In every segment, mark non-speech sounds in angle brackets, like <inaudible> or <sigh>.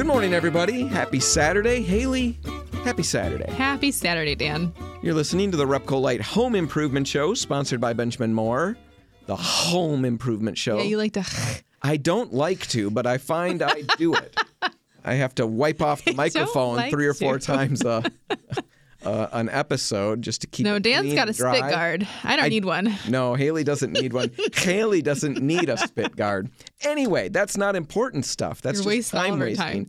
Good morning, everybody. Happy Saturday. Haley, happy Saturday. Happy Saturday, Dan. You're listening to the Repcolite Home Improvement Show, sponsored by Benjamin Moore. The Home Improvement Show. Yeah, you like to. I don't like to, but I find I do it. <laughs> I have to wipe off the microphone like three or four to. times uh, a, <laughs> uh, an episode just to keep No, Dan's got a and spit guard. I don't I- need one. <laughs> No, Haley doesn't need one. <laughs> Haley doesn't need a spit guard. Anyway, that's not important stuff. That's You're just time wasting. time.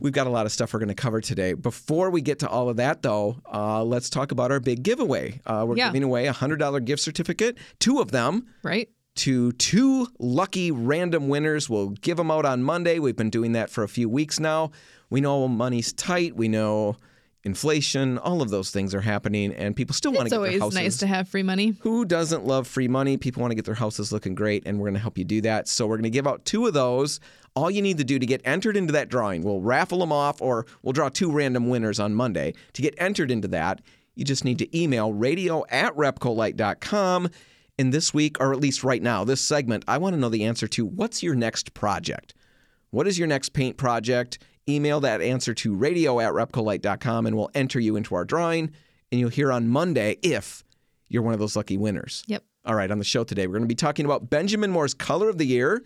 We've got a lot of stuff we're going to cover today. Before we get to all of that, though, uh, let's talk about our big giveaway. Uh, we're Yeah. giving away a $100 gift certificate, two of them Right? to two lucky random winners. We'll give them out on Monday. We've been doing that for a few weeks now. We know money's tight. We know inflation. All of those things are happening, and people still want to get their houses. It's always nice to have free money. Who doesn't love free money? People want to get their houses looking great, and we're going to help you do that. So we're going to give out two of those. All you need to do to get entered into that drawing, we'll raffle them off, or we'll draw two random winners on Monday. To get entered into that, you just need to email radio at repcolite.com. And this week, or at least right now, this segment, I want to know the answer to what's your next project? What is your next paint project? Email that answer to radio at repcolite.com and we'll enter you into our drawing. And you'll hear on Monday if you're one of those lucky winners. Yep. All right, on the show today, we're going to be talking about Benjamin Moore's Color of the Year.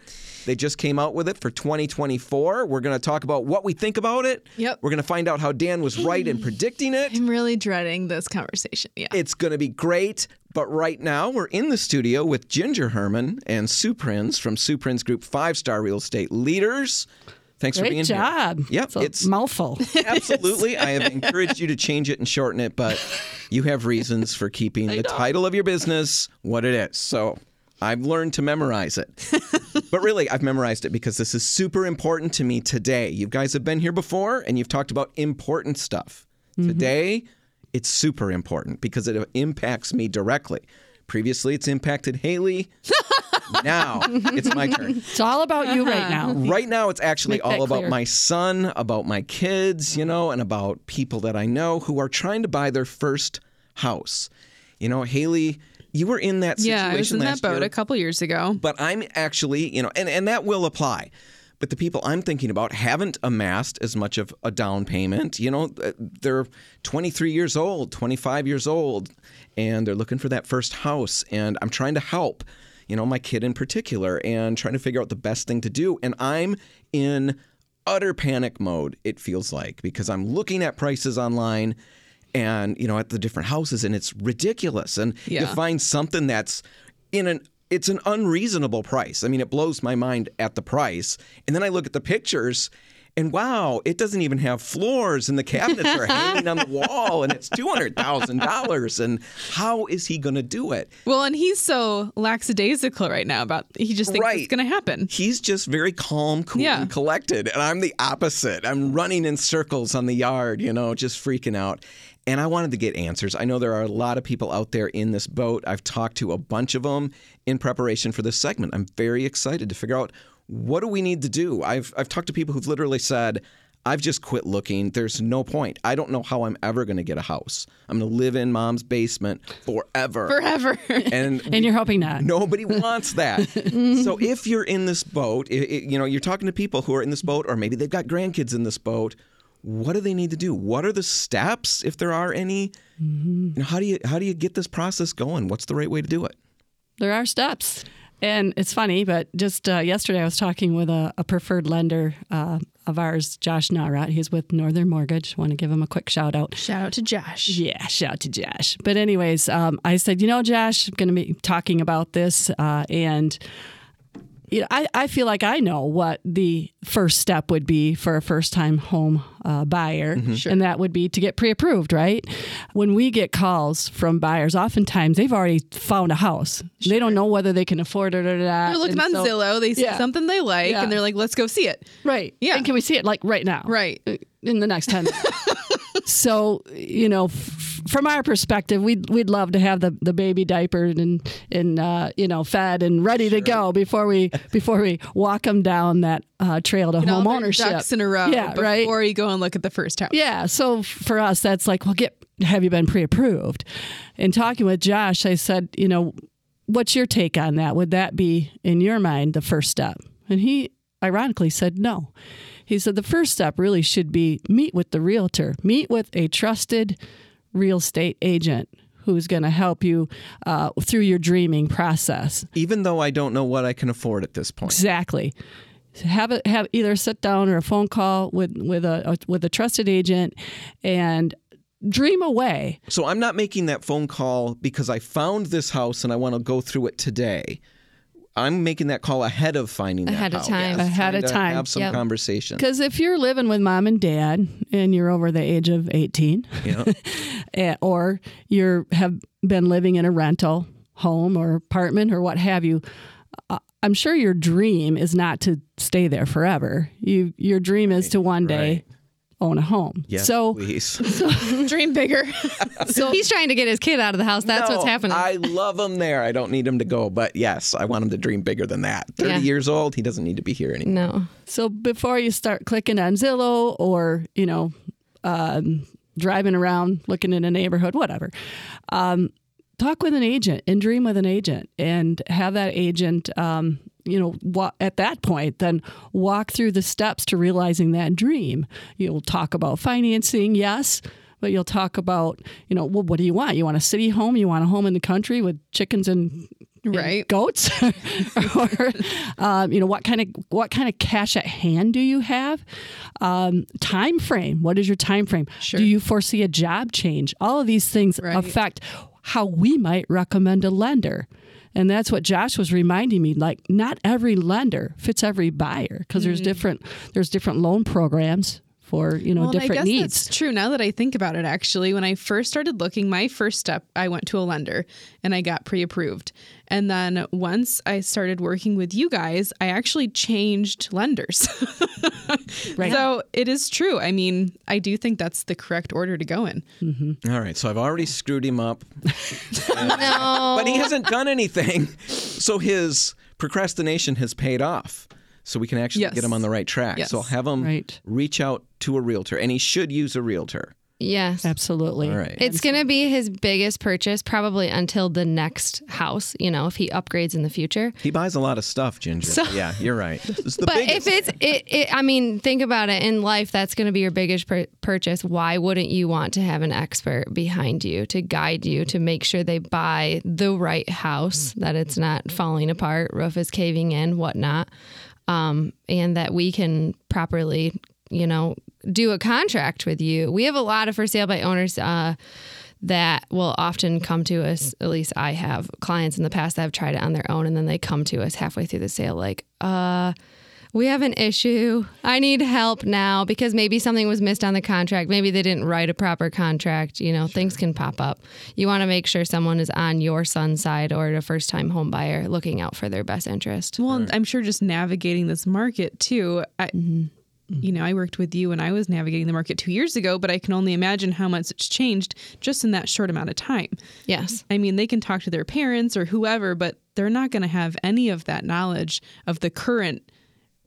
They just came out with it for 2024. We're going to talk about what we think about it. Yep. We're going to find out how Dan was right in <laughs> predicting it. I'm really dreading this conversation. Yeah. It's going to be great. But right now, we're in the studio with Ginger Herman and Sue Prins from Sue Prins Group Five Star Real Estate Leaders. Thanks for Great being job. here. Yep, It's it's mouthful. <laughs> absolutely. I have encouraged you to change it and shorten it, but you have reasons for keeping <laughs> the title of your business what it is. So I've learned to memorize it. <laughs> but really, I've memorized it because this is super important to me today. You guys have been here before and you've talked about important stuff. Mm-hmm. Today, it's super important because it impacts me directly. Previously, it's impacted Haley. <laughs> now, it's my turn. It's all about you right now. <laughs> Right now, it's actually Make that all about clear. my son, about my kids, you know, and about people that I know who are trying to buy their first house. You know, Haley, you were in that situation yeah, I was in that last boat year, a couple years ago. but I'm actually, you know, and, and that will apply. But the people I'm thinking about haven't amassed as much of a down payment. You know, they're 23 years old, 25 years old, and they're looking for that first house. And I'm trying to help, you know, my kid in particular, and trying to figure out the best thing to do. And I'm in utter panic mode, it feels like, because I'm looking at prices online and, you know, at the different houses, and it's ridiculous. And you find something that's in an it's an unreasonable price. I mean, it blows my mind at the price. And then I look at the pictures and wow, it doesn't even have floors and the cabinets are <laughs> hanging on the wall and it's $200,000 and how is he going to do it? Well, and he's so lackadaisical right now about he just thinks Right. it's going to happen. He's just very calm, cool, Yeah. and collected. And I'm the opposite. I'm running in circles on the yard, you know, just freaking out. And I wanted to get answers. I know there are a lot of people out there in this boat. I've talked to a bunch of them in preparation for this segment. I'm very excited to figure out what do we need to do. I've I've talked to people who've literally said, I've just quit looking. There's no point. I don't know how I'm ever going to get a house. I'm going to live in mom's basement forever. Forever. And <laughs> And you're hoping not. Nobody wants that. <laughs> so if you're in this boat, i i you know, you're talking to people who are in this boat, or maybe they've got grandkids in this boat. What do they need to do? What are the steps, if there are any? You know, how do you how do you get this process going? What's the right way to do it? There are steps. And it's funny, but just uh, yesterday I was talking with a, a preferred lender uh, of ours, Josh Narat. He's with Northern Mortgage. Want to give him a quick shout out. Shout out to Josh. Yeah, shout out to Josh. But anyways, um, I said, you know, Josh, I'm going to be talking about this, uh, and you know, I, I feel like I know what the first step would be for a first time home uh, buyer, and that would be to get pre approved, right? When we get calls from buyers, oftentimes they've already found a house. They don't know whether they can afford it or not. They're looking And on so- Zillow. They see Yeah. something they like, Yeah. and they're like, "Let's go see it." Right. Yeah. And can we see it like right now? Right. In the next 10 <laughs> minutes. so, you know, f- from our perspective, we'd, we'd love to have the, the baby diapered and, and uh, you know, fed and ready to go before we before we walk them down that uh, trail to Get home ownership. Ducks in a row. Yeah, right. Before you go and look at the first house. Yeah. So for us, that's like, well, get have you been pre-approved? And talking with Josh, I said, you know, what's your take on that? Would that be in your mind the first step? And he ironically said no. he said the first step really should be meet with the realtor, meet with a trusted real estate agent who's going to help you uh, through your dreaming process. Even though I don't know what I can afford at this point. Exactly. Have a, have either a sit down or a phone call with with a, a with a trusted agent and dream away. So I'm not making that phone call because I found this house and I want to go through it today. I'm making that call ahead of finding that Ahead of house. time. Ahead Trying of time. Have some Yep. conversation. Because if you're living with mom and dad and you're over the age of 18, Yeah. <laughs> eh, or you're have been living in a rental home or apartment or what have you, uh, I'm sure your dream is not to stay there forever. You your dream is to one day right. Own a home. Yes, so please. <laughs> <laughs> Dream bigger. <laughs> So he's trying to get his kid out of the house. That's No, what's happening. I love him there. I don't need him to go, but yes, I want him to dream bigger than that. 30 Yeah. years old, he doesn't need to be here anymore. no. so before you start clicking on Zillow or you know um, driving around looking in a neighborhood, whatever. Um, talk with an agent and dream with an agent and have that agent um, you know wa- at that point then walk through the steps to realizing that dream. You'll talk about financing yes but you'll talk about you know well what do you want? You want a city home? You want a home in the country with chickens and and Right. goats? <laughs> Or um, you know what kind of what kind of cash at hand do you have? Um, time frame. What is your time frame? Sure. do you foresee a job change? All of these things Right. affect how we might recommend a lender and that's what Josh was reminding me like not every lender fits every buyer because there's mm. different there's different loan programs for you know. Well, different I guess needs that's true. Now that I think about it, actually, when I first started looking, my first step, I went to a lender and I got pre-approved. And then once I started working with you guys, I actually changed lenders. <laughs> Right. So it is true. I mean, I do think that's the correct order to go in. Mm-hmm. All right, so I've already screwed him up, No. <laughs> but he hasn't done anything. So his procrastination has paid off. So we can actually Yes. get him on the right track. Yes. So I'll have him Right. reach out to a realtor, and he should use a realtor. yes. absolutely All right. It's going to be his biggest purchase probably until the next house, you know, if he upgrades in the future. He buys a lot of stuff, Ginger. yeah, you're right. <laughs> It's the But biggest. if it's, it, it, I mean, think about it in life, that's going to be your biggest pur- purchase. Why wouldn't you want to have an expert behind you to guide you to make sure they buy the right house, mm. that it's not falling apart, roof is caving in, whatnot, um, and that we can properly, you know, do a contract with you. We have a lot of for sale by owners. Uh, that will often come to us. At least I have clients in the past that have tried it on their own, and then they come to us halfway through the sale, like, uh, we have an issue. I need help now because maybe something was missed on the contract. Maybe they didn't write a proper contract. You know, things can pop up. You want to make sure someone is on your son's side or a first time home buyer looking out for their best interest. Well, and I'm sure just navigating this market too. I, mm-hmm. You know, I worked with you when I was navigating the market two years ago, but I can only imagine how much it's changed just in that short amount of time. Yes. I mean, they can talk to their parents or whoever, but they're not going to have any of that knowledge of the current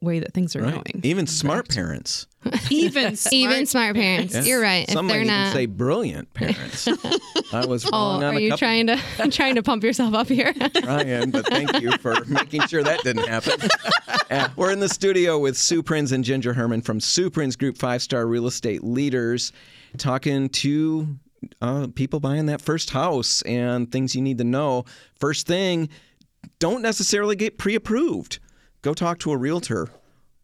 way that things are right. going. Even smart parents. <laughs> <laughs> Even smart Even smart parents. You're right. Some if they're might not. even say brilliant parents. <laughs> I was Oh, wrong on are a you couple trying to trying to pump yourself up here? I'm trying, but thank you for making sure that didn't happen. Uh, we're in the studio with Sue Prins and Ginger Herman from Sue Prins Group Five Star Real Estate Leaders, talking to uh, people buying that first house and things you need to know. First thing, don't necessarily get pre-approved. Go talk to a realtor.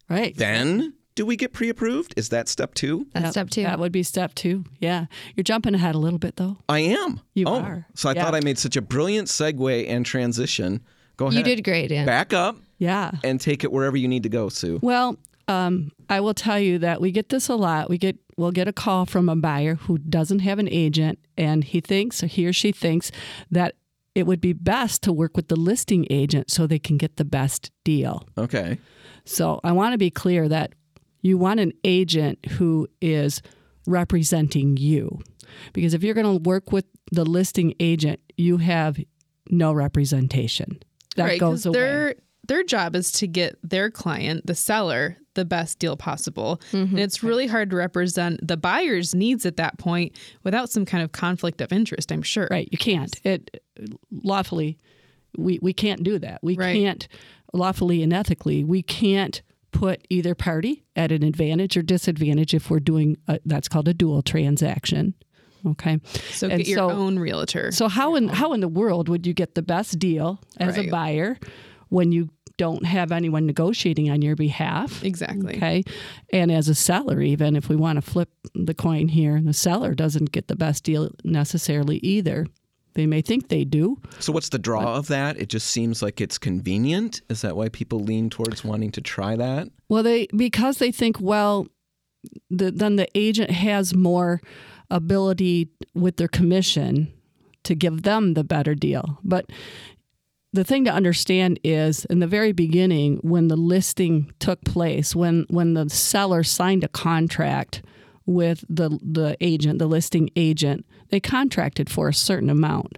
right Then, do we get pre-approved? Is that step two? That's That- step two. That would be step two. Yeah. You're jumping ahead a little bit, though. I am. You oh, are. So I Yeah. thought I made such a brilliant segue and transition. Go ahead. You did great, Dan. Back up Yeah. and take it wherever you need to go, Sue. Well, um, I will tell you that we get this a lot. We get we'll get a call from a buyer who doesn't have an agent, and he thinks or he or she thinks that it would be best to work with the listing agent so they can get the best deal. Okay. So I want to be clear that you want an agent who is representing you. Because if you're going to work with the listing agent, you have no representation. That right, goes away. their their job is to get their client, the seller, the best deal possible. Mm-hmm. And it's really hard to represent the buyer's needs at that point without some kind of conflict of interest, I'm sure. Right, you can't. It lawfully we we can't do that. We Right. can't lawfully and ethically. We can't put either party at an advantage or disadvantage if we're doing a, that's called a dual transaction. Okay. So And get your so- own realtor. So how in how in the world would you get the best deal as a buyer when you don't have anyone negotiating on your behalf? exactly. Okay. And as a seller, even if we want to flip the coin here, the seller doesn't get the best deal necessarily either. They may think they do. So what's the draw of that? It just seems like it's convenient. Is that why people lean towards wanting to try that? Well, they because they think well, the, then the agent has more ability with their commission to give them the better deal. But the thing to understand is in the very beginning when the listing took place, when when the seller signed a contract with the the agent, the listing agent, they contracted for a certain amount.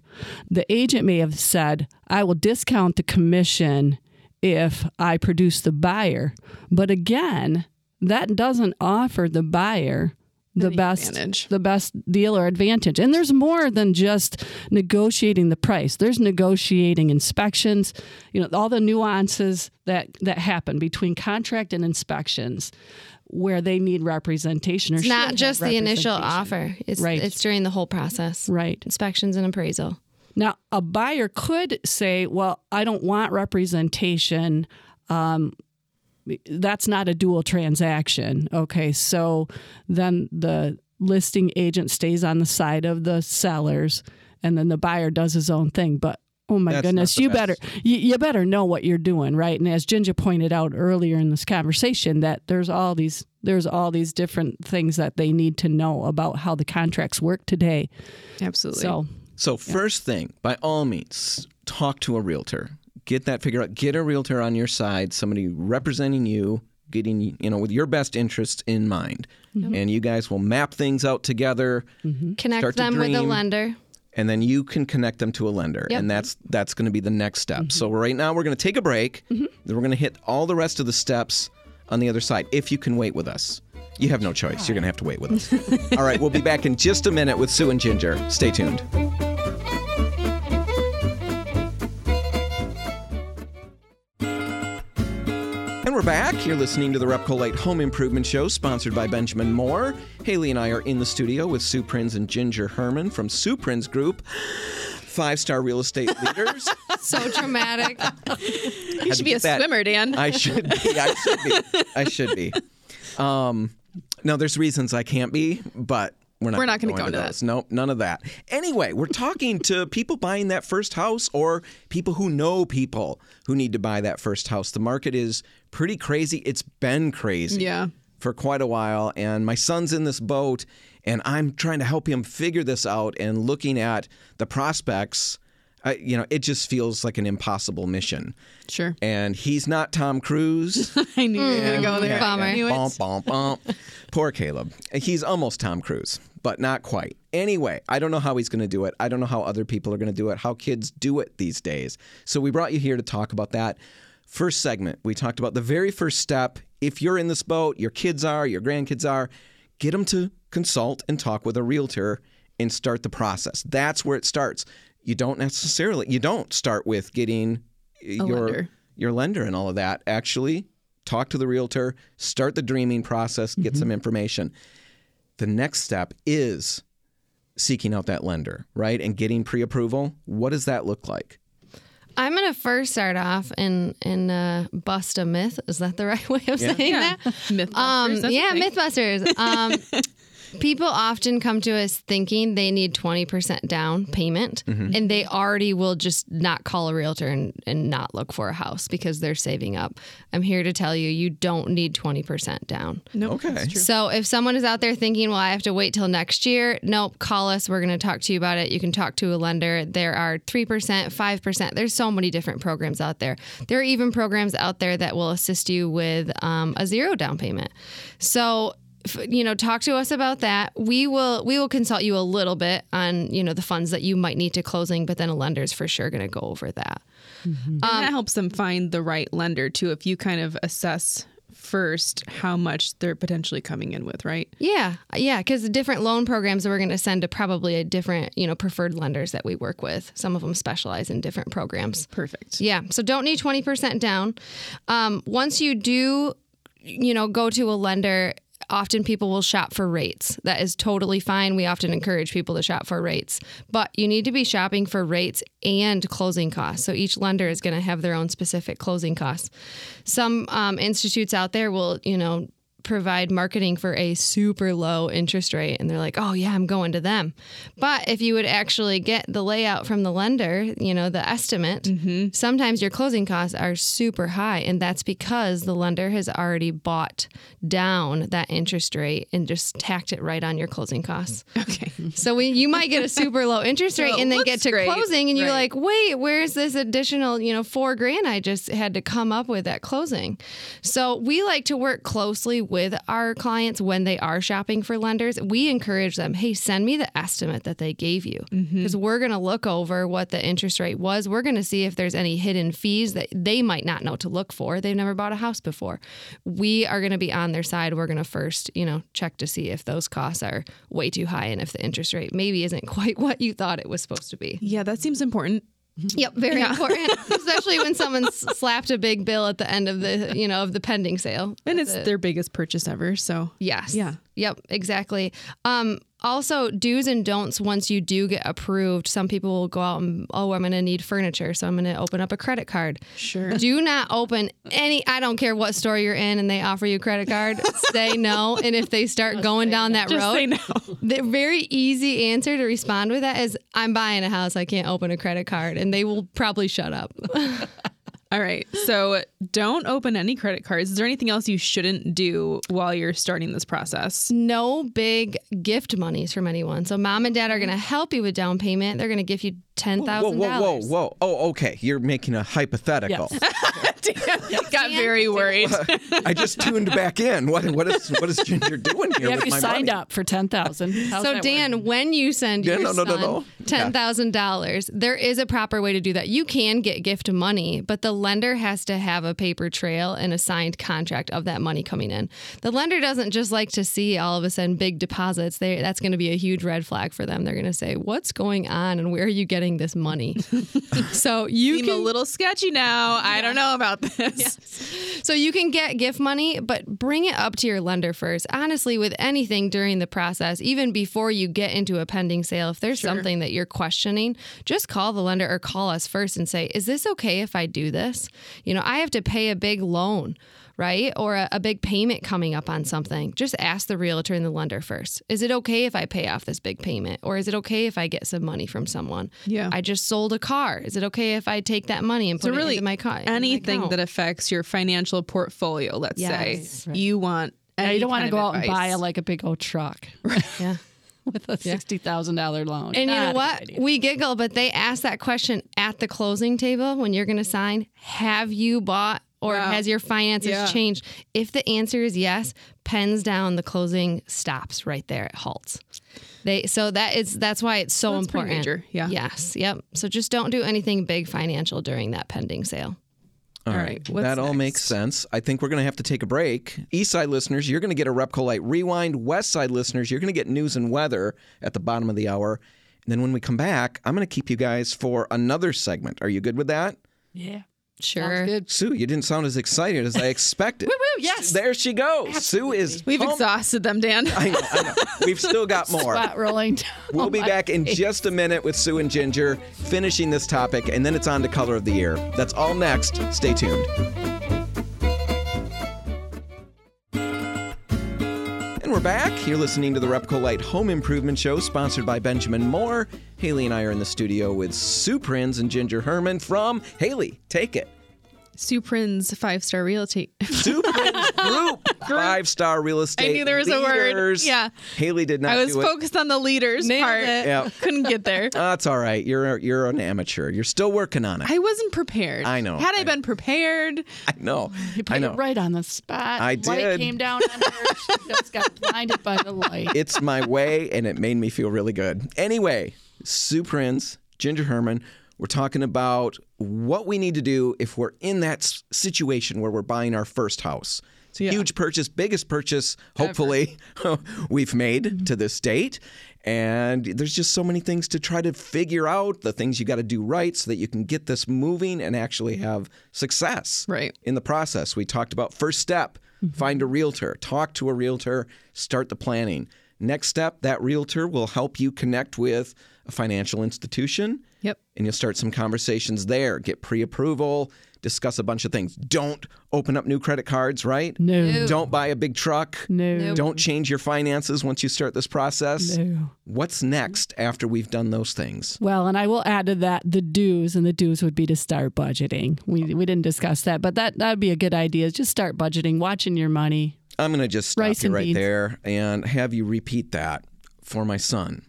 The agent may have said, "I will discount the commission if I produce the buyer." But again, that doesn't offer the buyer the Any best advantage. the best deal or advantage. And there's more than just negotiating the price. There's negotiating inspections, you know, all the nuances that that happen between contract and inspections where they need representation or It's not just the initial offer. It's Right. it's during the whole process. Right. Inspections and appraisal. Now, a buyer could say, "Well, I don't want representation. Um, that's not a dual transaction." Okay, so then the listing agent stays on the side of the sellers, and then the buyer does his own thing. But oh my That's goodness, you best. better you, you better know what you're doing, right? And as Ginger pointed out earlier in this conversation, that there's all these there's all these different things that they need to know about how the contracts work today. Absolutely. So So first thing, by all means, talk to a realtor. Get that figured out. Get a realtor on your side, somebody representing you, getting you know with your best interests in mind, mm-hmm. and you guys will map things out together. Mm-hmm. Connect Start to them with a lender. And then you can connect them to a lender Yep. and that's that's going to be the next step. So mm-hmm. right now we're going to take a break. Mm-hmm. Then we're going to hit all the rest of the steps on the other side if you can wait with us. You have no choice. You're going to have to wait with us. <laughs> All right we'll be back in just a minute with sue and ginger. Stay tuned back. You're listening to the Repcolite Home Improvement Show, sponsored by Benjamin Moore. Haley and I are in the studio with Sue Prins and Ginger Herman from Sue Prins Group, five star real estate <laughs> leaders. So dramatic. <laughs> you should be a that- swimmer, Dan. I should be. I should be. I should be. <laughs> Um, no, there's reasons I can't be, but we're not. We're not gonna gonna go into that. those. Nope, none of that. Anyway, we're talking to people buying that first house or people who know people who need to buy that first house. The market is pretty crazy. It's been crazy. Yeah. For quite a while, and my son's in this boat, and I'm trying to help him figure this out. And looking at the prospects, I, you know, it just feels like an impossible mission. Sure. And he's not Tom Cruise. <laughs> I knew you were going to mm, go there. Bummer. I knew it. Bump, bump, bump. Poor Caleb. He's almost Tom Cruise, but not quite. Anyway, I don't know how he's going to do it. I don't know how other people are going to do it, how kids do it these days. So we brought you here to talk about that. First segment, we talked about the very first step. If you're in this boat, your kids are, your grandkids are, get them to consult and talk with a realtor and start the process. That's where it starts. You don't necessarily, you don't start with getting your lender. your lender and all of that. Actually, talk to the realtor, start the dreaming process, get some information. The next step is seeking out that lender, right? And getting pre-approval. What does that look like? I'm gonna first start off and and uh, bust a myth. Is that the <laughs> right way of saying Yeah. that? Mythbusters. Um, yeah, thing. Mythbusters. Um, <laughs> people often come to us thinking they need 20% down payment Mm-hmm. and they already will just not call a realtor and, and not look for a house because they're saving up. I'm here to tell you, you don't need 20% down. Nope, Okay. So if someone is out there thinking, well, I have to wait till next year, nope, call us. We're going to talk to you about it. You can talk to a lender. There are 3%, 5%. There's so many different programs out there. There are even programs out there that will assist you with um, a zero down payment. So f- you know talk to us about that we will we will consult you a little bit on you know the funds that you might need to closing but then a lender's for sure going to go over that And that helps them find the right lender too. If you kind of assess first how much they're potentially coming in with, right? Yeah, yeah, because the different loan programs that we're going to send to probably a different, you know, preferred lenders that we work with. Some of them specialize in different programs. Perfect. Yeah, so don't need twenty percent down. Um, once you do you know, go to a lender, often people will shop for rates. That is totally fine. We often encourage people to shop for rates, but you need to be shopping for rates and closing costs. So each lender is going to have their own specific closing costs. Some um, institutes out there will, you know, provide marketing for a super low interest rate and they're like, "Oh yeah, I'm going to them." But if you would actually get the layout from the lender, you know, the estimate, mm-hmm. sometimes your closing costs are super high and that's because the lender has already bought down that interest rate and just tacked it right on your closing costs. <laughs> Okay. So we, you might get a super low interest rate <laughs> So and then get to great. closing and you're Right. like, wait, where's this additional, you know, four grand I just had to come up with at closing? So we like to work closely with our clients when they are shopping for lenders. We encourage them, hey, send me the estimate that they gave you mm-hmm. because we're going to look over what the interest rate was. We're going to see if there's any hidden fees that they might not know to look for. They've never bought a house before. We are going to be on their side. We're going to first, you know, check to see if those costs are way too high and if the interest rate maybe isn't <laughs> quite what you thought it was supposed to be. Yeah, that seems important. Yep, very important, <laughs> especially when someone's slapped a big bill at the end of the, you know, of the pending sale. And it's their biggest purchase ever. So Yes. Yeah. Yep, exactly. Um, also, do's and don'ts once you do get approved. Some people will go out and, oh, I'm going to need furniture. So I'm going to open up a credit card. sure. Do not open any, I don't care what store you're in and they offer you a credit card, <laughs> say no. And if they start going down that Just road, say no. the very easy answer to respond with that is, I'm buying a house. I can't open a credit card. And they will probably shut up. <laughs> All right. So don't open any credit cards. Is there anything else you shouldn't do while you're starting this process? no big gift monies from anyone. So mom and dad are going to help you with down payment. They're going to give you ten Whoa, whoa, whoa, whoa. Oh, okay. You're making a hypothetical. <laughs> Got very worried. I just tuned back in. What what is what is Ginger doing here Yeah, with you my signed money? up for ten thousand. So Dan, when you send Yeah, your no, no, no, son no. ten thousand dollars, there is a proper way to do that. You can get gift money, but the lender has to have a paper trail and a signed contract of that money coming in. The lender doesn't just like to see all of a sudden big deposits. They, that's going to be a huge red flag for them. They're going to say, "What's going on, and where are you getting this money?" <laughs> so you Seem can a little sketchy now. I don't know about <laughs> this. So you can get gift money, but bring it up to your lender first. Honestly, with anything during the process, even before you get into a pending sale, if there's something that you're questioning, just call the lender or call us first and say, "Is this okay if I do this?" You know, I have to pay a big loan. Right? Or a, a big payment coming up on something. Just ask the realtor and the lender first. Is it okay if I pay off this big payment? Or is it okay if I get some money from someone? Yeah. I just sold a car. Is it okay if I take that money and put So it really, into my car? into my anything that affects your financial portfolio, let's Yes. say, you want. Yeah, any you don't want to go of out and buy a, like a big old truck yeah. <laughs> with a sixty thousand dollar loan. And you know what? We giggle, but they ask that question at the closing table when you're going to sign. Have you bought or Wow. has your finances Yeah. changed? If the answer is yes, pens down. The closing stops right there. It halts. They so that is that's why it's so That's important. major, yeah. Yes. Yep. So just don't do anything big financial during that pending sale. All All right. right, what's That all next? makes sense. I think we're going to have to take a break. East Side listeners, you're going to get a Repcolite Rewind. West Side listeners, you're going to get news and weather at the bottom of the hour. And then when we come back, I'm going to keep you guys for another segment. Are you good with that? yeah, Sure. good. Sue, you didn't sound as excited as I expected. <laughs> Woo, woo, yes. There she goes. Sue is. We've pumped. exhausted them, Dan. I know, I know. We've still got more. Spot rolling. down We'll be my back in just a minute with Sue and Ginger, finishing this topic, and then it's on to Color of the Year. That's all next. Stay tuned. Back. You're listening to the Repcolite Home Improvement Show, sponsored by Benjamin Moore. Haley and I are in the studio with Sue Prins and Ginger Herman from Haley. Take it. Sue Prins five star realty. Sue Prins Group, five star real estate. <laughs> <laughs> I knew there was a word. leaders. Yeah. Haley did not I was do it. focused on the leaders Nailed part. it. Yeah. Couldn't get there. <laughs> That's all right. You're you're an amateur. You're still working on it. I wasn't prepared. I know. Had I, I- been prepared, I know. You put I know. it right on the spot. I did. Light came down on her. She just got blinded by the light. It's my way, and it made me feel really good. Anyway, Sue Prins Ginger Herman, we're talking about what we need to do if we're in that situation where we're buying our first house. It's a huge purchase, biggest purchase, hopefully, <laughs> we've made mm-hmm. to this date. And there's just so many things to try to figure out, the things you got to do right so that you can get this moving and actually have success Right. in the process. We talked about first step mm-hmm. find a realtor, talk to a realtor, start the planning. Next step, that realtor will help you connect with a financial institution Yep. and you'll start some conversations there. Get pre approval, discuss a bunch of things. Don't open up new credit cards, right? No. Don't buy a big truck. No. Don't change your finances once you start this process. No. What's next after we've done those things? Well, and I will add to that the dues, and the dues would be to start budgeting. We, we didn't discuss that, but that that'd be a good idea. Just start budgeting, watching your money. I'm going to just stop Rice you right beans. there and have you repeat that for my son.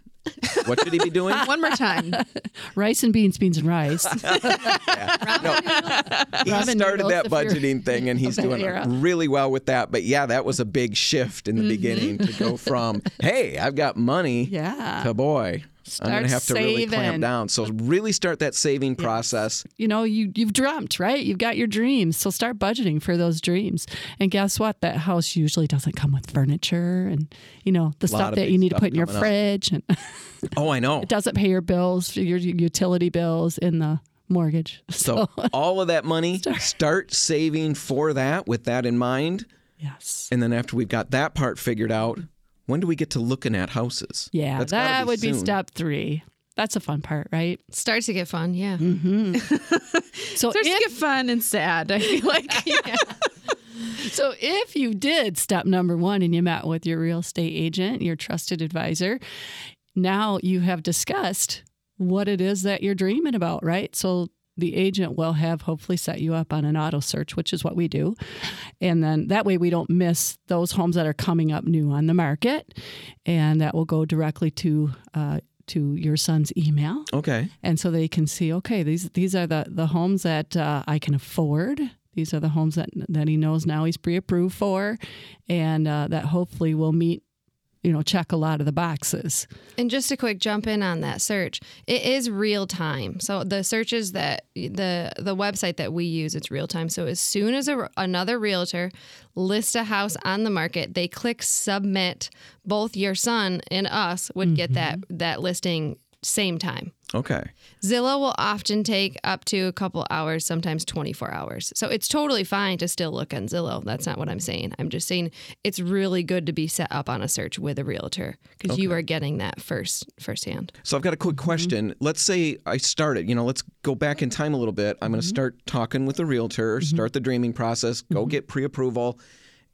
What should he be doing? One more time. <laughs> Rice and beans, beans and rice. <laughs> he Robin started that budgeting thing and he's doing era. really well with that. But yeah, that was a big shift in the mm-hmm. beginning to go from, hey, I've got money Yeah. to boy. I'm going to Start have to really clamp down. So really start that saving process. you know, you you've dreamt, right? You've got your dreams. So start budgeting for those dreams. And guess what? That house usually doesn't come with furniture and you know, the stuff that you need to put in your coming up. fridge and <laughs> Oh, I know. it doesn't pay your bills, your utility bills in the mortgage. <laughs> So all of that money, <laughs> start saving for that with that in mind. yes. And then after we've got that part figured out, when do we get to looking at houses? Yeah, That's gotta that would be step 3. That's a fun part, right? Starts to get fun, yeah. Mm-hmm. <laughs> So There's if, get fun and sad. I feel like <laughs> <laughs> so if you did step number 1 and you met with your real estate agent, your trusted advisor, now you have discussed what it is that you're dreaming about, right? So the agent will have hopefully set you up on an auto search, which is what we do. And then that way we don't miss those homes that are coming up new on the market. And that will go directly to uh, to your son's email. Okay. and so they can see okay these these are the the homes that uh, I can afford these are the homes that that he knows now he's pre-approved for and uh, that hopefully will meet you know check a lot of the boxes And just a quick jump in on that search. It is real time. So the searches that the the website that we use, it's real time. So as soon as a, another realtor lists a house on the market, they click submit. Both your son and us would get that mm-hmm. that listing same time. Okay. Zillow will often take up to a couple hours, sometimes 24 hours. So it's totally fine to still look on Zillow. That's not what I'm saying. I'm just saying it's really good to be set up on a search with a realtor because you are getting that first firsthand. So I've got a quick mm-hmm. question. Let's say I started, you know, let's go back in time a little bit. I'm going to mm-hmm. start talking with a realtor, mm-hmm. start the dreaming process, go get pre-approval,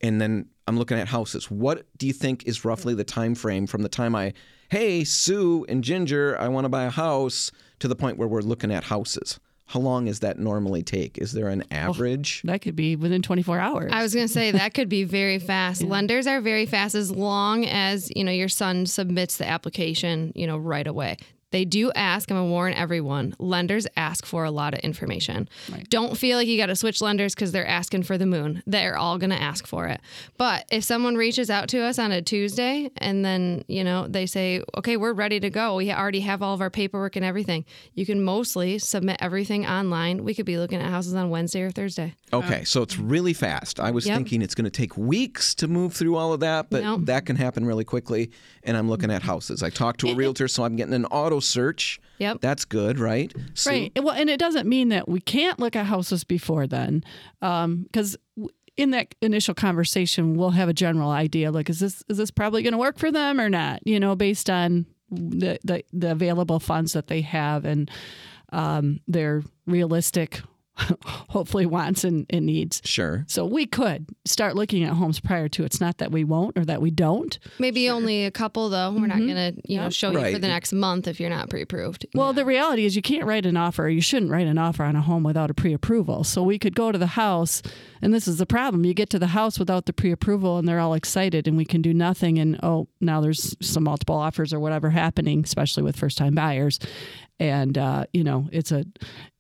and then I'm looking at houses. What do you think is roughly the time frame from the time I, hey, Sue and Ginger, I want to buy a house to the point where we're looking at houses? How long does that normally take? Is there an average? that could be within 24 hours I was going to say that could be very <laughs> fast. Lenders are very fast as long as, you know, your son submits the application, you know, right away. They do ask, I'm going to warn everyone, lenders ask for a lot of information. Don't feel like you got to switch lenders because they're asking for the moon. They're all going to ask for it. But if someone reaches out to us on a Tuesday and then, you know, they say, okay, we're ready to go, we already have all of our paperwork and everything, you can mostly submit everything online. We could be looking at houses on Wednesday or Thursday. Okay, so it's uh-huh. really fast. I was Yep. thinking it's going to take weeks to move through all of that, but No. that can happen really quickly. And I'm looking at houses. I talked to a realtor, so I'm getting an auto search. Yep. That's good, right? Right. Well, and it doesn't mean that we can't look at houses before then, because in that initial conversation, we'll have a general idea. Like, is this is this probably going to work for them or not? You know, based on the the, the available funds that they have and um, their realistic, <laughs> hopefully wants and, and needs. Sure. So we could start looking at homes prior to. It's not that we won't or that we don't. Maybe only a couple though. We're not mm-hmm. going to, you know, show you for the next month if you're not pre-approved. Well, the reality is you can't write an offer, or you shouldn't write an offer on a home without a pre-approval. So we could go to the house, and this is the problem. You get to the house without the pre-approval, and they're all excited, and we can do nothing. And oh, now there's some multiple offers or whatever happening, especially with first-time buyers. And uh, you know, it's a,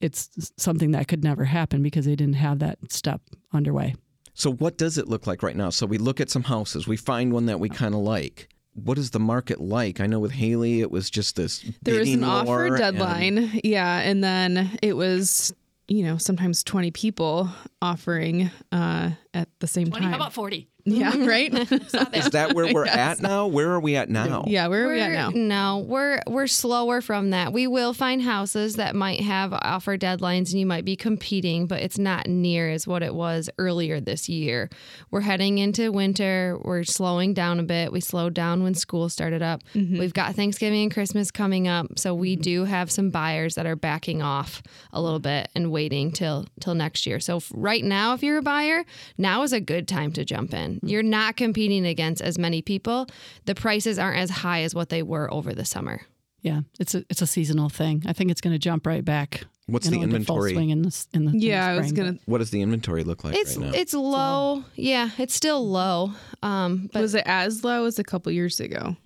it's something that could never happen because they didn't have that step underway. So, what does it look like right now? So, we look at some houses, we find one that we kind of like. What is the market like? I know with Haley, it was just this. there was bidding an war offer and- deadline. yeah. And then it was you know, sometimes 20 people offering uh, at the same time. How about 40? Yeah, <laughs> right? Is that where we're at now? Where are we at now? yeah, where are we at We're- now? No, we're we're slower from that. We will find houses that might have offer deadlines and you might be competing, but it's not near as what it was earlier this year. We're heading into winter. We're slowing down a bit. We slowed down when school started up. Mm-hmm. We've got Thanksgiving and Christmas coming up, so we mm-hmm. do have some buyers that are backing off a little bit and waiting till till next year. So f- right now, if you're a buyer, now is a good time to jump in. You're not competing against as many people. The prices aren't as high as what they were over the summer. Yeah, it's a it's a seasonal thing. I think it's going to jump right back. What's you the know, into full inventory? swing in the in the in the Yeah, I was gonna. What does the inventory look like It's right now? it's low. Yeah, it's still low. Um, but Was it as low as a couple years ago?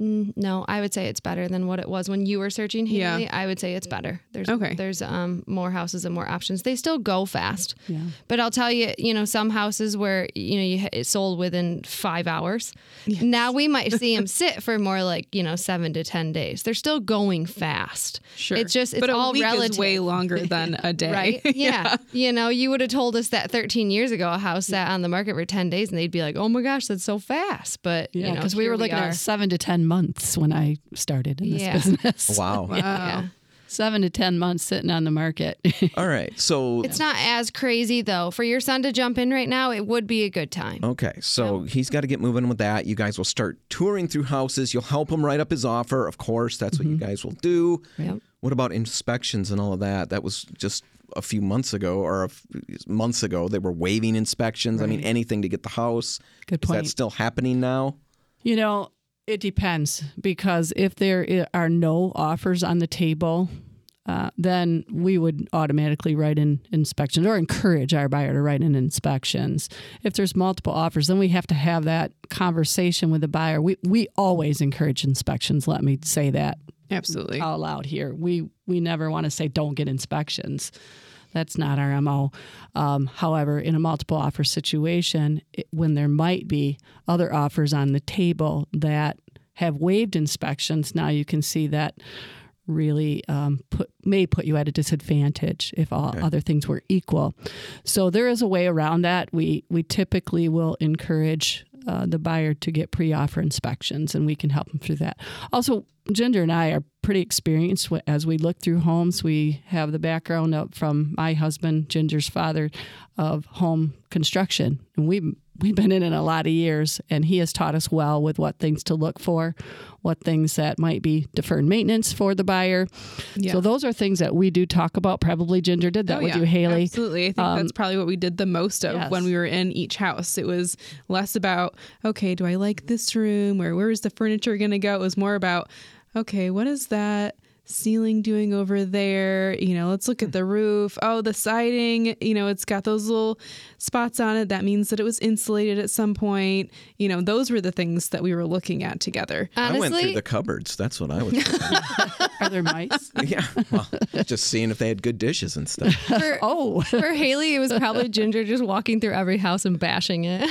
Mm, no, I would say it's better than what it was when you were searching. Yeah. I would say it's better. There's Okay. There's um more houses and more options. They still go fast. Yeah. But I'll tell you, you know, some houses where you know you it sold within five hours. Now we might see them sit for more like you know seven to ten days. They're still going fast. Sure. It's just it's but a all week relative. is way longer <laughs> than a day. Right? <laughs> Yeah. You know, you would have told us that 13 years ago a house sat on the market for 10 days and they'd be like, oh my gosh, that's so fast. But, Yeah, you know, because we were looking are. at seven to ten months when I started in this Yeah. business. <laughs> wow. Yeah. seven to ten months sitting on the market. <laughs> All right. So It's not as crazy though. For your son to jump in right now, it would be a good time. Okay, so he's got to get moving with that. You guys will start touring through houses. You'll help him write up his offer. Of course, that's what you mm-hmm. guys will do. Yep. What about inspections and all of that? That was just a few months ago or a f- months ago. They were waiving inspections. I mean, anything to get the house. Good point. Is that still happening now? You know, it depends because if there are no offers on the table, uh, then we would automatically write in inspections or encourage our buyer to write in inspections. If there's multiple offers, then we have to have that conversation with the buyer. We we always encourage inspections. Let me say that Absolutely. all out here. We we never want to say don't get inspections. That's not our mo. Um, however, in a multiple offer situation, it, when there might be other offers on the table that have waived inspections, now you can see that really um, put may put you at a disadvantage if all other things were equal. So there is a way around that. We we typically will encourage uh, the buyer to get pre-offer inspections, and we can help them through that. Also, Ginger and I are pretty experienced as we look through homes. We have the background up from my husband, Ginger's father, of home construction, and we we've been in it a lot of years, and he has taught us well with what things to look for, what things that might be deferred maintenance for the buyer. Yeah. So those are things that we do talk about. Probably Ginger did that Oh, with yeah. you, Haley. Absolutely. I think um, that's probably what we did the most of yes. when we were in each house. It was less about, okay, do I like this room or where is the furniture going to go? It was more about, okay, what is that ceiling doing over there? You know, let's look at hmm. the roof. Oh, the siding, you know, it's got those little spots on it. That means that it was insulated at some point. You know, those were the things that we were looking at together. I went through the cupboards. That's what I was <laughs> doing. Are there mice? <laughs> yeah. Well, just seeing if they had good dishes and stuff. <laughs> for, oh, for Haley, it was probably Ginger just walking through every house and bashing it.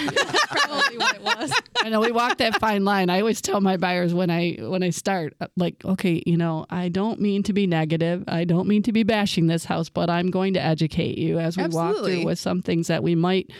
probably what it was. I know we walk that fine line. I always tell my buyers when I when I start, uh, like, okay, you know, I don't mean to be negative. I don't mean to be bashing this house, but I'm going to educate you as we walk through with some things that we might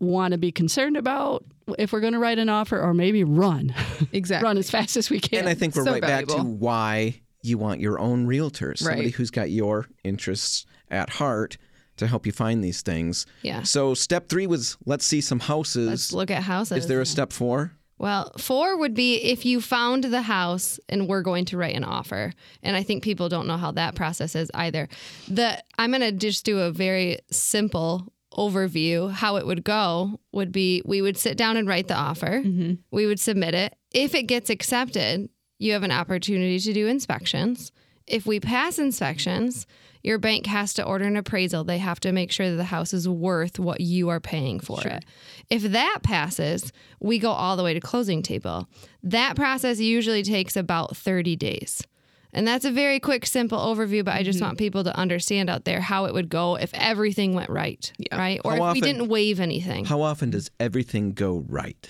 want to be concerned about if we're going to write an offer, or maybe run, <laughs> Exactly. run as fast as we can. And I think we're So right back to why you want your own realtor, somebody Right. who's got your interests at heart to help you find these things. Yeah. So step three was let's see some houses. Let's look at houses. Is there a step four? Well, four would be if you found the house and we're going to write an offer. And I think people don't know how that process is either. The I'm going to just do a very simple overview. How it would go would be we would sit down and write the offer. Mm-hmm. We would submit it. If it gets accepted, you have an opportunity to do inspections. If we pass inspections, your bank has to order an appraisal. They have to make sure that the house is worth what you are paying for it. If that passes, we go all the way to closing table. That process usually takes about 30 days. And that's a very quick, simple overview, but I just mm-hmm. want people to understand out there how it would go if everything went right, right? Or How if often- we didn't waive anything. How often does everything go right?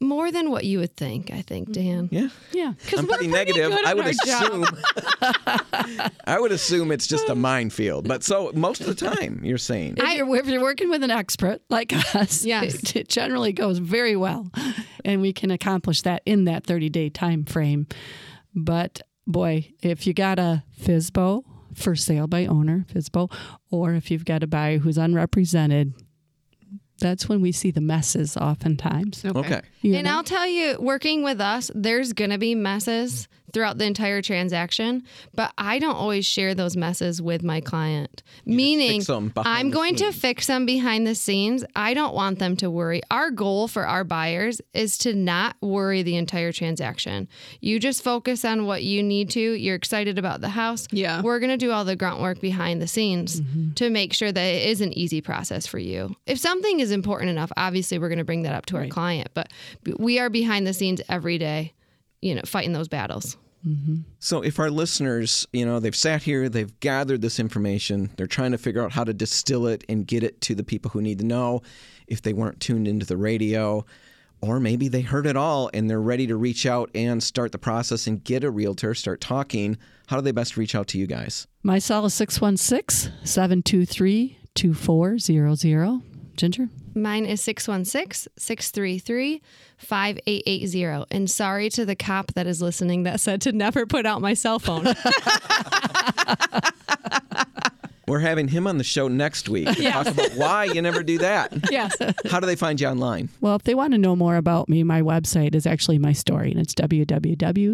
more than what you would think, I think, mm-hmm. Dan. Yeah. Yeah. I'm pretty negative. I would assume. <laughs> I would assume it's just a uh, minefield. But so most of the time, you're saying. If you're, if you're working with an expert like us, Yes. it, it generally goes very well, and we can accomplish that in that 30 day time frame. But boy, if you got a FISBO for sale by owner, FISBO, or if you've got a buyer who's unrepresented, that's when we see the messes oftentimes. Okay. You And know? I'll tell you, working with us, there's going to be messes throughout the entire transaction, but I don't always share those messes with my client. Meaning, fix 'em behind I'm the going to fix them behind the scenes. I don't want them to worry. Our goal for our buyers is to not worry the entire transaction. You just focus on what you need to. You're excited about the house. Yeah. We're going to do all the grunt work behind the scenes mm-hmm. to make sure that it is an easy process for you. If something is important enough, obviously we're going to bring that up to our client, but we are behind the scenes every day, you know, fighting those battles. Mm-hmm. So if our listeners, you know, they've sat here, they've gathered this information, they're trying to figure out how to distill it and get it to the people who need to know if they weren't tuned into the radio. Or maybe they heard it all and they're ready to reach out and start the process and get a realtor, start talking. How do they best reach out to you guys? My cell is 616 723 2400. Ginger? Mine is 616 633 5880. And sorry to the cop that is listening that said to never put out my cell phone. <laughs> We're having him on the show next week to talk about why you never do that. Yes. How do they find you online? Well, if they want to know more about me, my website is actually my story, and it's www.sueprins,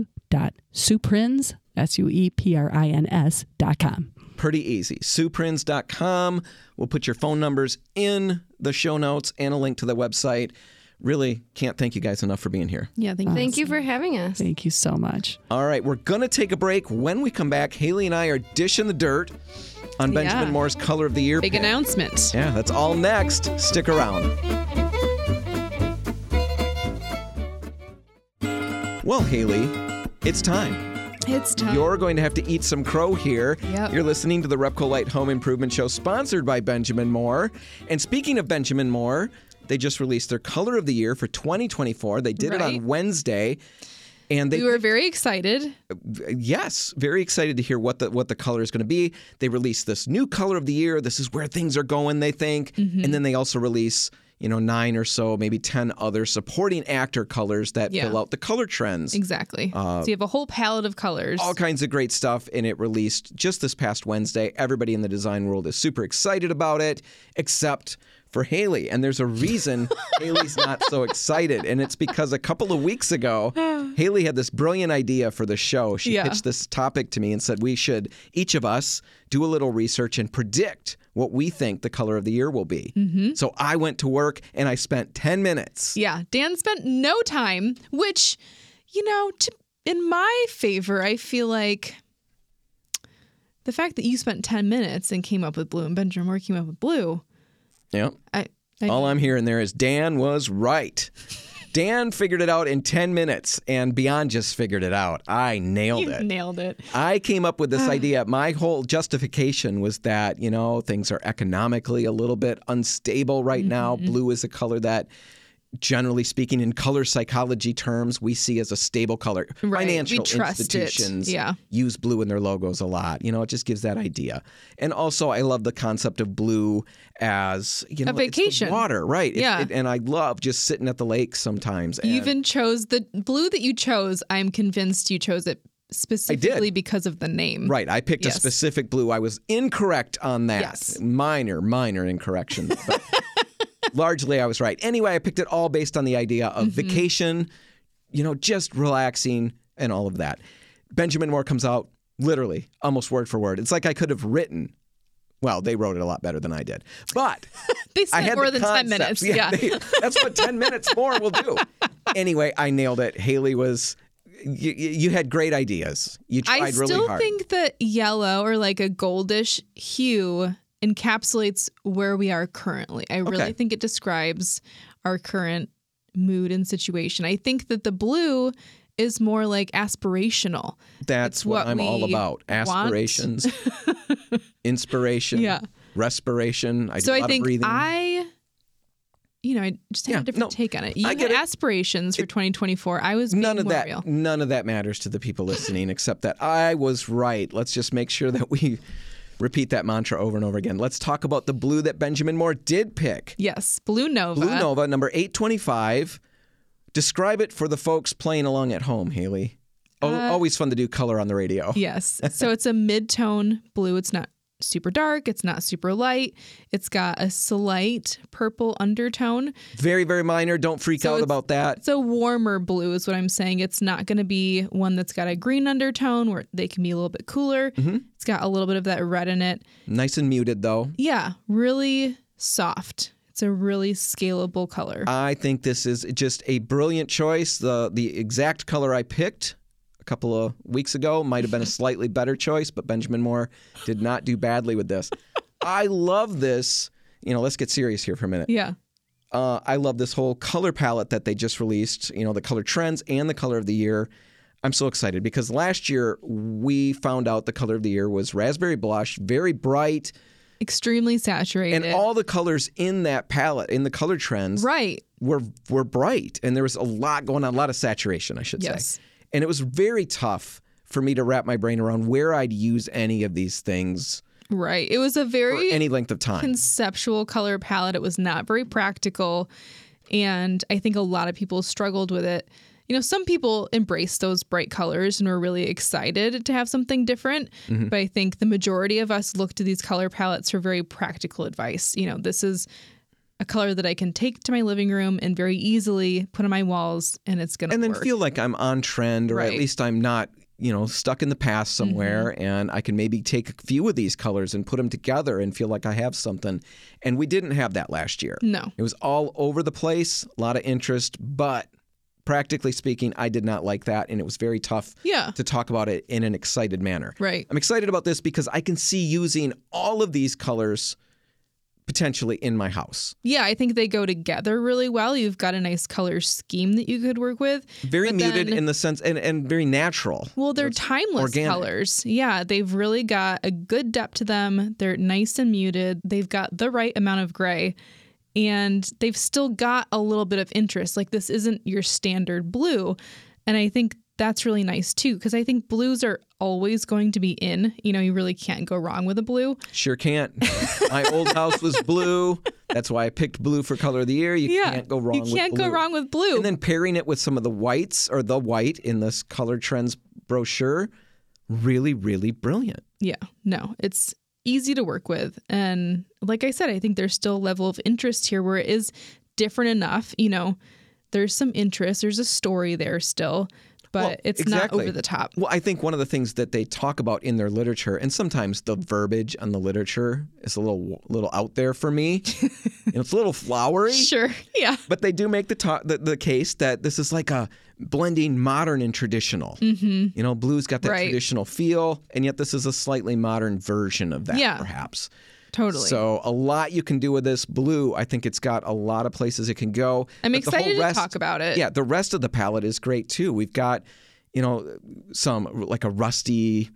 S-U-E-P-R-I-N-S dot com. Pretty easy. SuePrins.com. We'll put your phone numbers in the show notes and a link to the website. Really can't thank you guys enough for being here. Yeah, thank you. Thank you for having us. Thank you so much. All right, we're going to take a break. When we come back, Haley and I are dishing the dirt on Benjamin Yeah. Moore's Color of the Year. Big pick. announcement. Yeah, that's all next. Stick around. Well, Haley, it's time. It's time. You're going to have to eat some crow here. Yep. You're listening to the Repcolite Home Improvement Show, sponsored by Benjamin Moore. And speaking of Benjamin Moore, they just released their Color of the Year for 2024. They did it on Wednesday. And they we were very excited. yes, very excited to hear what the what the color is going to be. They release this new color of the year. This is where things are going, they think. Mm-hmm. And then they also release, you know, nine or so, maybe 10 other supporting actor colors that Yeah. fill out the color trends. Exactly. Uh, so you have a whole palette of colors. All kinds of great stuff, and it released just this past Wednesday. Everybody in the design world is super excited about it, except for Haley. And there's a reason <laughs> Haley's not so excited, and it's because a couple of weeks ago, <sighs> Haley had this brilliant idea for the show. She Yeah. pitched this topic to me and said we should each of us do a little research and predict what we think the color of the year will be. Mm-hmm. So I went to work and I spent 10 minutes. Yeah, Dan spent no time, which, you know, to, in my favor, I feel like the fact that you spent 10 minutes and came up with blue and Benjamin Moore came up with blue, Yep. I, I All I'm hearing there is Dan was right. <laughs> Dan figured it out in 10 minutes, and Beyond just figured it out. I nailed you it. nailed it. I came up with this idea. My whole justification was that, you know, things are economically a little bit unstable right now. Mm-hmm. Blue is a color that, generally speaking, in color psychology terms, we see as a stable color. Right. Financial institutions Yeah. use blue in their logos a lot. You know, it just gives that idea. And also, I love the concept of blue as, you know, A vacation. water, right? Yeah. it- and I love just sitting at the lake sometimes. You even chose the blue that you chose. I'm convinced you chose it specifically because of the name. Right. I picked a specific blue. I was incorrect on that. Yes. Minor, minor incorrection. But <laughs> largely I was right. Anyway, I picked it all based on the idea of Mm-hmm. vacation, you know, just relaxing and all of that. Benjamin Moore comes out literally almost word for word. It's like I could have written. Well, they wrote it a lot better than I did. But <laughs> They I spent had more the than 10 minutes. Yeah. they- that's what 10 minutes more will do. Anyway, I nailed it. Haley was, you, you had great ideas. You tried really hard. I still think that yellow or like a goldish hue encapsulates where we are currently. I really Okay. think it describes our current mood and situation. I think that the blue is more like aspirational. That's what, what I'm all about. Aspirations, <laughs> inspiration, Yeah. respiration. I so I think. I you know, I just had Yeah, a different no, take on it. You I had it. aspirations for 2024. I was none of that real. none of that matters to the people listening except that I was right. Let's just make sure that we repeat that mantra over and over again. Let's talk about the blue that Benjamin Moore did pick. Yes, Blue Nova. Blue Nova number 825. Describe it for the folks playing along at home, Haley. Oh, always fun to do color on the radio. Yes. So it's a mid-tone blue. It's not super dark. It's not super light. It's got a slight purple undertone. Very very minor. Don't freak So out about that. It's a warmer blue, is what I'm saying. It's not going to be one that's got a green undertone where they can be a little bit cooler. Mm-hmm. It's got a little bit of that red in it. Nice and muted though. Yeah, really soft. It's a really scalable color. I think this is just a brilliant choice. The the exact color I picked couple of weeks ago might have been a slightly better choice, but Benjamin Moore did not do badly with this. I love this. You know, let's get serious here for a minute. yeah. Uh, I love this whole color palette that they just released. You know, the color trends and the color of the year. I'm so excited because last year we found out the color of the year was raspberry blush, very bright, Extremely saturated. and all the colors in that palette, in the color trends, right. were were bright and there was a lot going on, a lot of saturation, I should Yes. say. And it was very tough for me to wrap my brain around where I'd use any of these things Right. It was a for very any length of time. conceptual color palette. It was not very practical. And I think a lot of people struggled with it. You know, some people embraced those bright colors and were really excited to have something different. Mm-hmm. But I think the majority of us looked to these color palettes for very practical advice. You know, this is a color that I can take to my living room and very easily put on my walls and it's to and then work. feel like I'm on trend, or at Right. Mm-hmm. least I'm not, you know, stuck in the past somewhere, and I can maybe take a few of these colors and put them together and feel like I have something. And we didn't have that last year. no. It was all over the place, a lot of interest, but practically speaking, I did not like that, and it was very tough Yeah. to talk about it in an excited manner. Right. I'm excited about this because I can see using all of these colors potentially in my house. Yeah, I think they go together really well. You've got a nice color scheme that you could work with. Very muted then- in the sense and, and very natural. Well, they're timeless organic. colors. Yeah, they've really got a good depth to them. They're nice and muted. They've got the right amount of gray. And they've still got a little bit of interest. Like this isn't your standard blue. And I think that's really nice too, because I think blues are always going to be in. You know, you really can't go wrong with a blue. Sure can't. my old house was blue. That's why I picked blue for color of the year. You Yeah. can't go wrong You can't go wrong with blue. And then pairing it with some of the whites or the white in this color trends brochure, really, really brilliant. Yeah, no, it's easy to work with. And like I said, I think there's still a level of interest here where it is different enough. You know, there's some interest, there's a story there still, but Well, it's exactly. not over the top. Well, I think one of the things that they talk about in their literature, and sometimes the verbiage on the literature is a little little out there for me. <laughs> and it's a little flowery. Sure. Yeah. But they do make the, ta- the the case that this is like a blending modern and traditional. Mm-hmm. You know, blue's got that Right. traditional feel, and yet this is a slightly modern version of that, Yeah. perhaps. Totally. So a lot you can do with this blue. I think it's got a lot of places it can go. I'm But excited to talk about it. Yeah, the rest of the palette is great too. We've got, you know, some like a rusty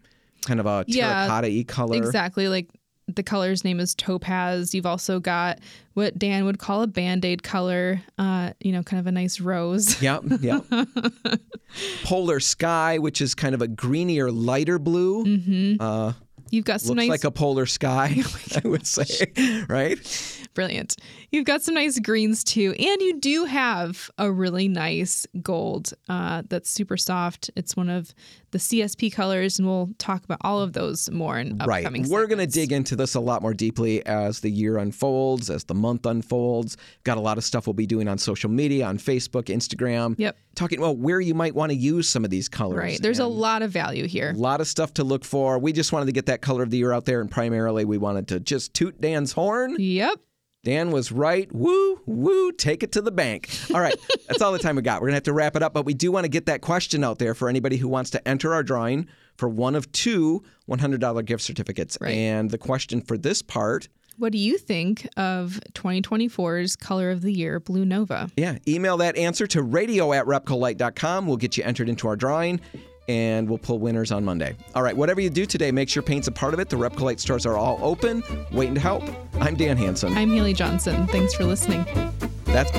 kind of a Yeah, terracotta-y color. Exactly. Like the color's name is topaz. You've also got what Dan would call a band aid color, uh, you know, kind of a nice rose. Yep, yep. <laughs> Polar sky, which is kind of a greenier, lighter blue. Mm-hmm. Uh, You've got some looks nice like a polar sky, <laughs> I would <laughs> say, right? Brilliant. You've got some nice greens too. And you do have a really nice gold uh, that's super soft. It's one of the CSP colors, and we'll talk about all of those more in Right. upcoming We're going to dig into this a lot more deeply as the year unfolds, as the month unfolds. Got a lot of stuff we'll be doing on social media, on Facebook, Instagram. Yep. Talking about where you might want to use some of these colors. Right. There's a lot of value here. a lot of stuff to look for. We just wanted to get that color of the year out there, and primarily we wanted to just toot Dan's horn. Yep. Dan was right. Woo, woo, take it to the bank. All right, <laughs> that's all the time we got. We're going to have to wrap it up, but we do want to get that question out there for anybody who wants to enter our drawing for one of two $100 gift certificates. Right. And the question for this part, What do you think of 2024's color of the year, Blue Nova? yeah, email that answer to radio at repcolite.com. We'll get you entered into our drawing. And we'll pull winners on Monday. All right, whatever you do today, make sure paint's a part of it. The Repcolite stores are all open, waiting to help. I'm Dan Hanson. I'm Haley Johnson. Thanks for listening. That's